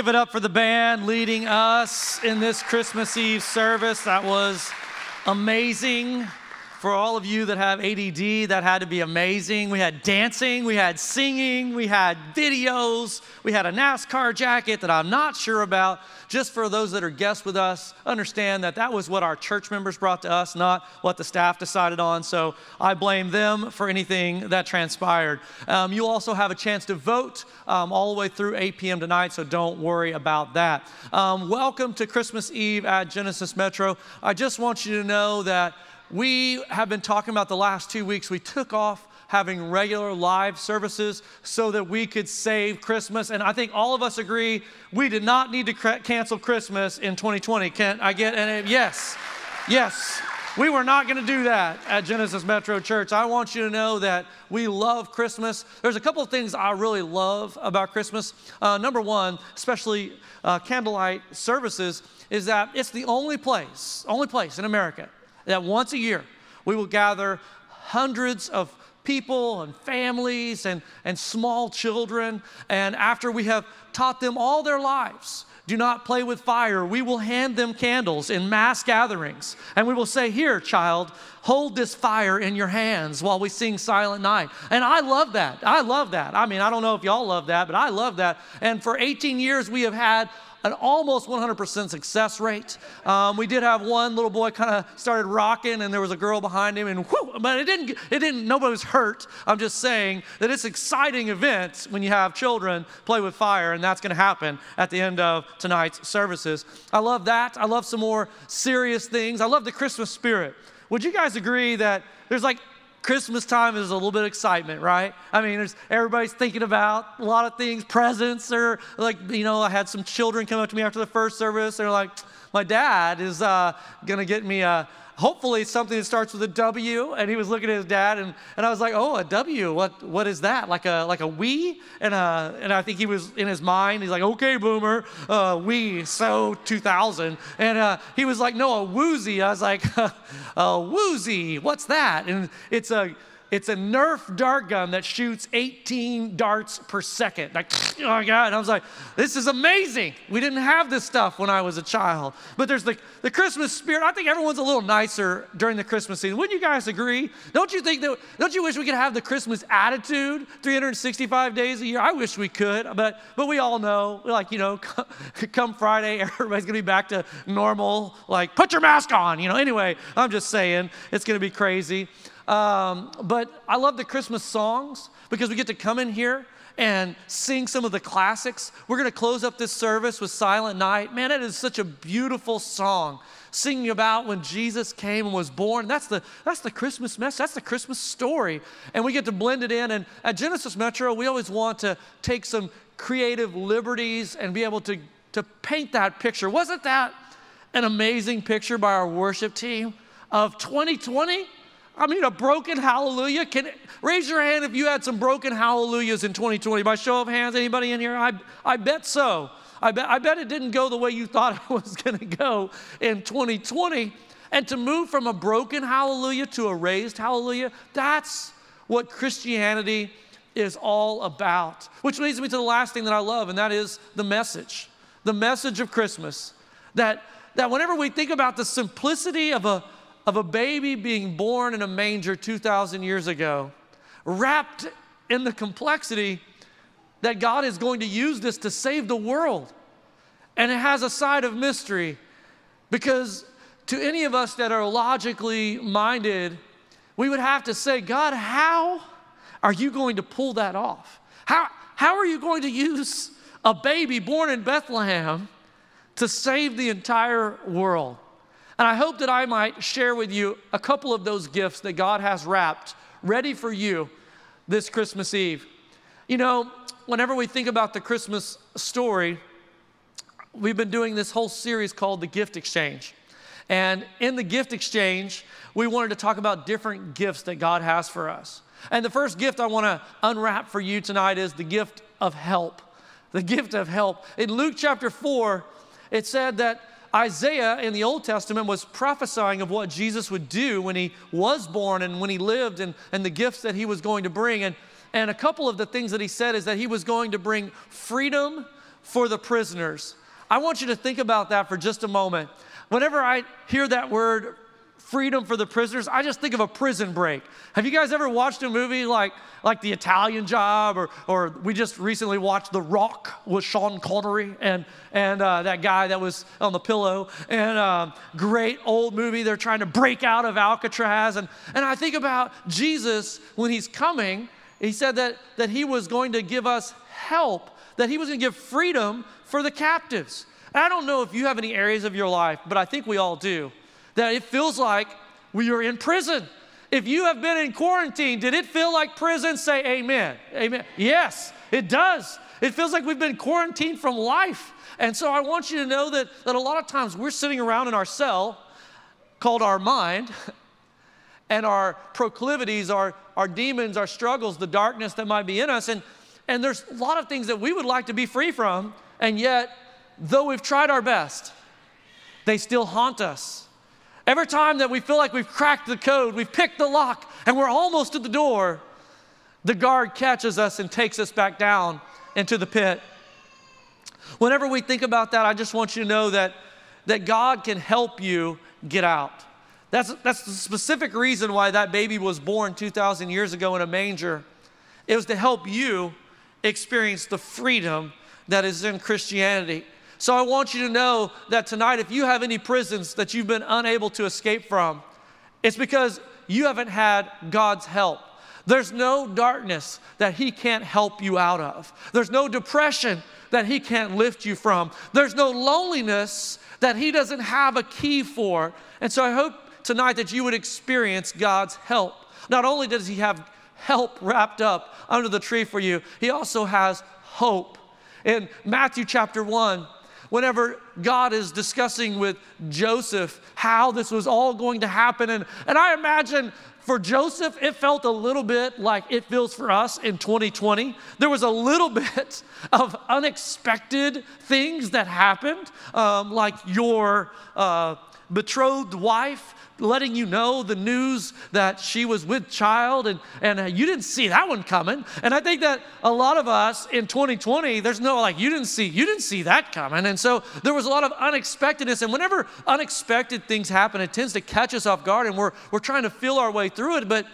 Give it up for the band leading us in this Christmas Eve service. That was amazing. For all of you that have ADD, that had to be amazing. We had dancing, we had singing, we had videos, we had a NASCAR jacket that I'm not sure about. Just for those that are guests with us, understand that that was what our church members brought to us, not what the staff decided on. So I blame them for anything that transpired. Um, you also have a chance to vote um, all the way through 8 p.m. tonight, so don't worry about that. Um, welcome to Christmas Eve at Genesis Metro. I just want you to know that we have been talking about the last two weeks. We took off having regular live services so that we could save Christmas. And I think all of us agree we did not need to cancel Christmas in 2020. Can I get an yes? Yes. We were not going to do that at Genesis Metro Church. I want you to know that we love Christmas. There's a couple of things I really love about Christmas. Uh, number one, especially uh, candlelight services, is that it's the only place, only place in America that once a year we will gather hundreds of people and families and, and small children. And after we have taught them all their lives, do not play with fire. We will hand them candles in mass gatherings. And we will say, Here, child, hold this fire in your hands while we sing Silent Night. And I love that. I love that. I mean, I don't know if y'all love that, but I love that. And for 18 years, we have had an almost 100% success rate. Um, we did have one little boy kind of started rocking, and there was a girl behind him, and whoo, but it didn't, it didn't, nobody was hurt. I'm just saying that it's exciting events when you have children play with fire, and that's going to happen at the end of tonight's services. I love that. I love some more serious things. I love the Christmas spirit. Would you guys agree that there's like Christmas time is a little bit of excitement, right? I mean, there's everybody's thinking about a lot of things, presents, or like, you know, I had some children come up to me after the first service. They're like, my dad is uh, gonna get me a, hopefully something that starts with a W. And he was looking at his dad, and, and I was like, oh, a W. What what is that? Like a like a we? And uh, and I think he was in his mind. He's like, okay, boomer, uh, we so 2000. And uh, he was like, no, a woozy. I was like, a woozy. What's that? And it's a it's a Nerf dart gun that shoots 18 darts per second. Like, oh my God. And I was like, this is amazing. We didn't have this stuff when I was a child. But there's the, the Christmas spirit. I think everyone's a little nicer during the Christmas season. Wouldn't you guys agree? Don't you think that, don't you wish we could have the Christmas attitude 365 days a year? I wish we could, but, but we all know, like, you know, come Friday, everybody's to be back to normal. Like, put your mask on, you know. Anyway, I'm just saying, it's to be crazy. Um, but I love the Christmas songs because we get to come in here and sing some of the classics. We're going to close up this service with Silent Night. Man, it is such a beautiful song singing about when Jesus came and was born. That's the, that's the Christmas message. That's the Christmas story. And we get to blend it in. And at Genesis Metro, we always want to take some creative liberties and be able to, to paint that picture. Wasn't that an amazing picture by our worship team of 2020? I mean, a broken hallelujah. Can raise your hand if you had some broken hallelujahs in 2020? By show of hands, anybody in here? I, I bet so. I bet, I bet it didn't go the way you thought it was going to go in 2020. And to move from a broken hallelujah to a raised hallelujah, that's what Christianity is all about. Which leads me to the last thing that I love, and that is the message. The message of Christmas. That, that whenever we think about the simplicity of a of a baby being born in a manger 2,000 years ago, wrapped in the complexity that God is going to use this to save the world. And it has a side of mystery because to any of us that are logically minded, we would have to say, God, how are you going to pull that off? How, how are you going to use a baby born in Bethlehem to save the entire world? And I hope that I might share with you a couple of those gifts that God has wrapped ready for you this Christmas Eve. You know, whenever we think about the Christmas story, we've been doing this whole series called The Gift Exchange. And in the gift exchange, we wanted to talk about different gifts that God has for us. And the first gift I want to unwrap for you tonight is the gift of help. The gift of help. In Luke chapter 4, it said that Isaiah in the Old Testament was prophesying of what Jesus would do when he was born and when he lived and, and the gifts that he was going to bring. And, and a couple of the things that he said is that he was going to bring freedom for the prisoners. I want you to think about that for just a moment. Whenever I hear that word, freedom for the prisoners, I just think of a prison break. Have you guys ever watched a movie like, like The Italian Job, or, or we just recently watched The Rock with Sean Connery and, and uh, that guy that was on the pillow? And uh, great old movie. They're trying to break out of Alcatraz. And, and I think about Jesus when he's coming, he said that, that he was going to give us help, that he was going to give freedom for the captives. I don't know if you have any areas of your life, but I think we all do that it feels like we are in prison. If you have been in quarantine, did it feel like prison? Say amen. Amen. Yes, it does. It feels like we've been quarantined from life. And so I want you to know that, that a lot of times we're sitting around in our cell called our mind, and our proclivities, our, our demons, our struggles, the darkness that might be in us. And, and there's a lot of things that we would like to be free from, and yet, though we've tried our best, they still haunt us. Every time that we feel like we've cracked the code, we've picked the lock, and we're almost at the door, the guard catches us and takes us back down into the pit. Whenever we think about that, I just want you to know that, that God can help you get out. That's, that's the specific reason why that baby was born 2,000 years ago in a manger. It was to help you experience the freedom that is in Christianity. So I want you to know that tonight, if you have any prisons that you've been unable to escape from, it's because you haven't had God's help. There's no darkness that He can't help you out of. There's no depression that He can't lift you from. There's no loneliness that He doesn't have a key for. And so I hope tonight that you would experience God's help. Not only does He have help wrapped up under the tree for you, He also has hope. In Matthew chapter 1, whenever God is discussing with Joseph how this was all going to happen. And, and I imagine for Joseph, it felt a little bit like it feels for us in 2020. There was a little bit of unexpected things that happened, um, like your uh, betrothed wife letting you know the news that she was with child, and, and you didn't see that one coming. And I think that a lot of us in 2020, there's no like, you didn't see, you didn't see that coming. And so there was a lot of unexpectedness. And whenever unexpected things happen, it tends to catch us off guard, and we're, we're trying to feel our way through it. But,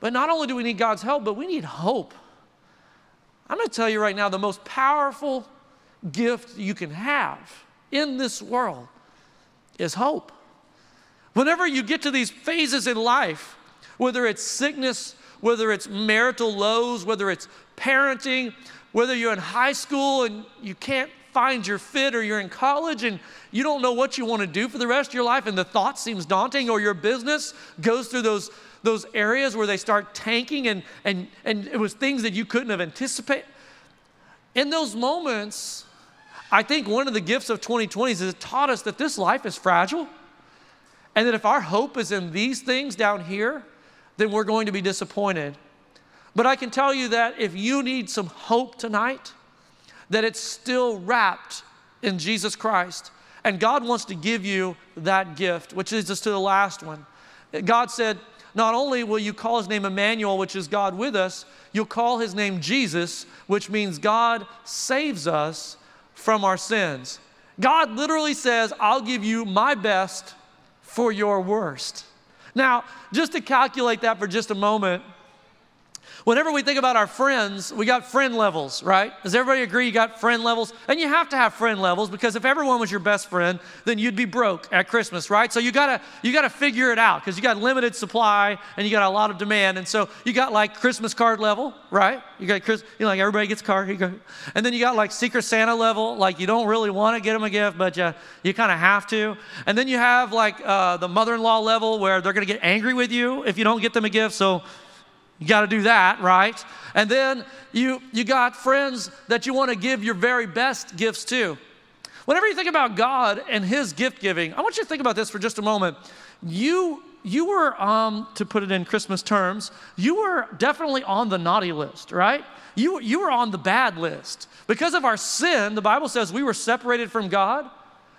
but not only do we need God's help, but we need hope. I'm going to tell you right now the most powerful gift you can have in this world is hope. Whenever you get to these phases in life, whether it's sickness, whether it's marital lows, whether it's parenting, whether you're in high school and you can't find your fit or you're in college and you don't know what you want to do for the rest of your life and the thought seems daunting or your business goes through those those areas where they start tanking and and and it was things that you couldn't have anticipated in those moments i think one of the gifts of 2020 is it taught us that this life is fragile and that if our hope is in these things down here, then we're going to be disappointed. But I can tell you that if you need some hope tonight, that it's still wrapped in Jesus Christ. And God wants to give you that gift, which leads us to the last one. God said, Not only will you call his name Emmanuel, which is God with us, you'll call his name Jesus, which means God saves us from our sins. God literally says, I'll give you my best for your worst. Now, just to calculate that for just a moment, Whenever we think about our friends, we got friend levels, right? Does everybody agree you got friend levels? And you have to have friend levels because if everyone was your best friend, then you'd be broke at Christmas, right? So you gotta you gotta figure it out because you got limited supply and you got a lot of demand. And so you got like Christmas card level, right? You got Chris, you know, like everybody gets card. You go, and then you got like Secret Santa level, like you don't really want to get them a gift, but you you kind of have to. And then you have like uh, the mother-in-law level where they're gonna get angry with you if you don't get them a gift. So you got to do that, right? And then you, you got friends that you want to give your very best gifts to. Whenever you think about God and His gift giving, I want you to think about this for just a moment. You, you were, um, to put it in Christmas terms, you were definitely on the naughty list, right? You, you were on the bad list. Because of our sin, the Bible says we were separated from God.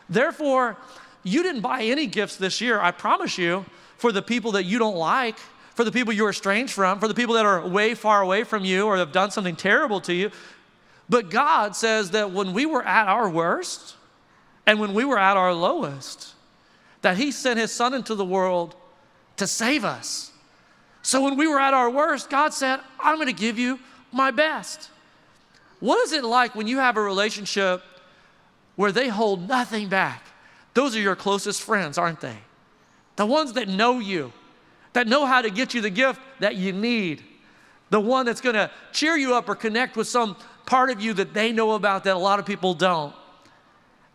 Therefore, you didn't buy any gifts this year, I promise you, for the people that you don't like for the people you're estranged from, for the people that are way far away from you or have done something terrible to you. But God says that when we were at our worst and when we were at our lowest, that He sent His Son into the world to save us. So when we were at our worst, God said, I'm going to give you my best. What is it like when you have a relationship where they hold nothing back? Those are your closest friends, aren't they? The ones that know you, that know how to get you the gift that you need, the one that's going to cheer you up or connect with some part of you that they know about that a lot of people don't.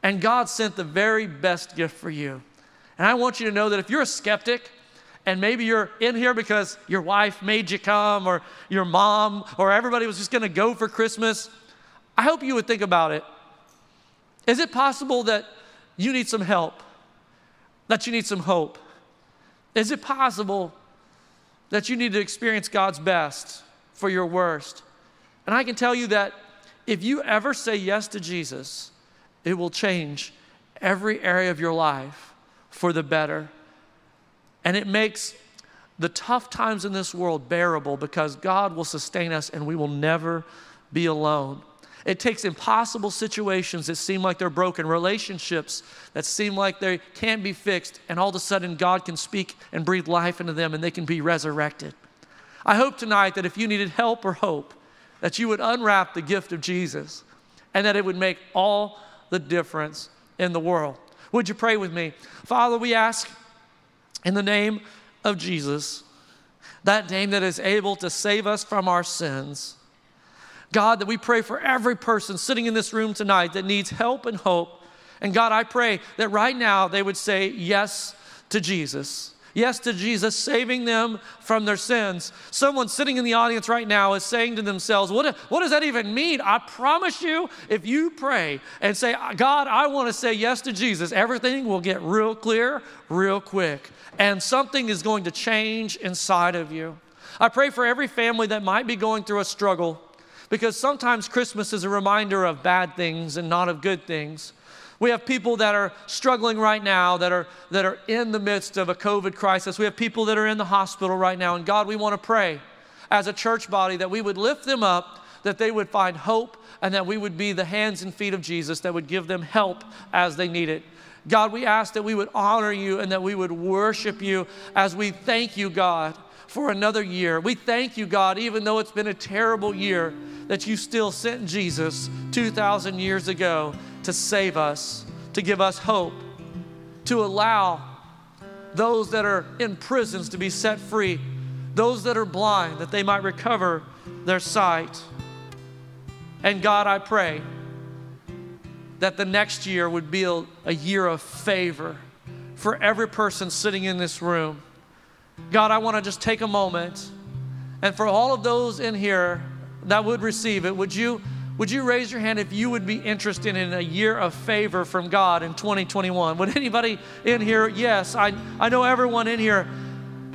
And God sent the very best gift for you. And I want you to know that if you're a skeptic, and maybe you're in here because your wife made you come, or your mom, or everybody was just gonna go for Christmas, I hope you would think about it. Is it possible that you need some help? That you need some hope? Is it possible that you need to experience God's best for your worst? And I can tell you that if you ever say yes to Jesus, it will change every area of your life for the better. And it makes the tough times in this world bearable because God will sustain us and we will never be alone. It takes impossible situations that seem like they're broken, relationships that seem like they can't be fixed, and all of a sudden God can speak and breathe life into them and they can be resurrected. I hope tonight that if you needed help or hope, that you would unwrap the gift of Jesus and that it would make all the difference in the world. Would you pray with me? Father, we ask in the name of Jesus, that name that is able to save us from our sins. God, that we pray for every person sitting in this room tonight that needs help and hope. And God, I pray that right now they would say yes to Jesus. Yes to Jesus saving them from their sins. Someone sitting in the audience right now is saying to themselves, what, what does that even mean? I promise you, if you pray and say, God, I want to say yes to Jesus, everything will get real clear real quick. And something is going to change inside of you. I pray for every family that might be going through a struggle because sometimes Christmas is a reminder of bad things and not of good things. We have people that are struggling right now that are, that are in the midst of a COVID crisis. We have people that are in the hospital right now. And God, we want to pray as a church body that we would lift them up, that they would find hope, and that we would be the hands and feet of Jesus that would give them help as they need it. God, we ask that we would honor you and that we would worship you as we thank you, God, for another year. We thank you, God, even though it's been a terrible year, that you still sent Jesus 2,000 years ago to save us, to give us hope, to allow those that are in prisons to be set free, those that are blind that they might recover their sight. And God, I pray that the next year would be a, year of favor for every person sitting in this room. God, I want to just take a moment and for all of those in here that would receive it, would you? Would you raise your hand if you would be interested in a year of favor from God in 2021? Would anybody in here? Yes, I, I know everyone in here.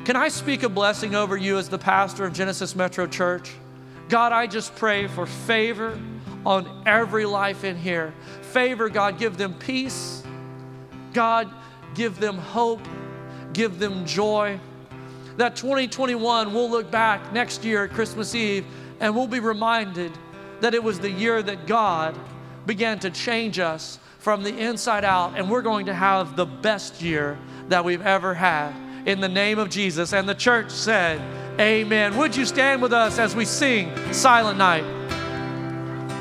Can I speak a blessing over you as the pastor of Genesis Metro Church? God, I just pray for favor on every life in here. Favor, God, give them peace. God, give them hope. Give them joy. That 2021, we'll look back next year at Christmas Eve and we'll be reminded that it was the year that God began to change us from the inside out, and we're going to have the best year that we've ever had in the name of Jesus. And the church said, Amen. Would you stand with us as we sing Silent Night?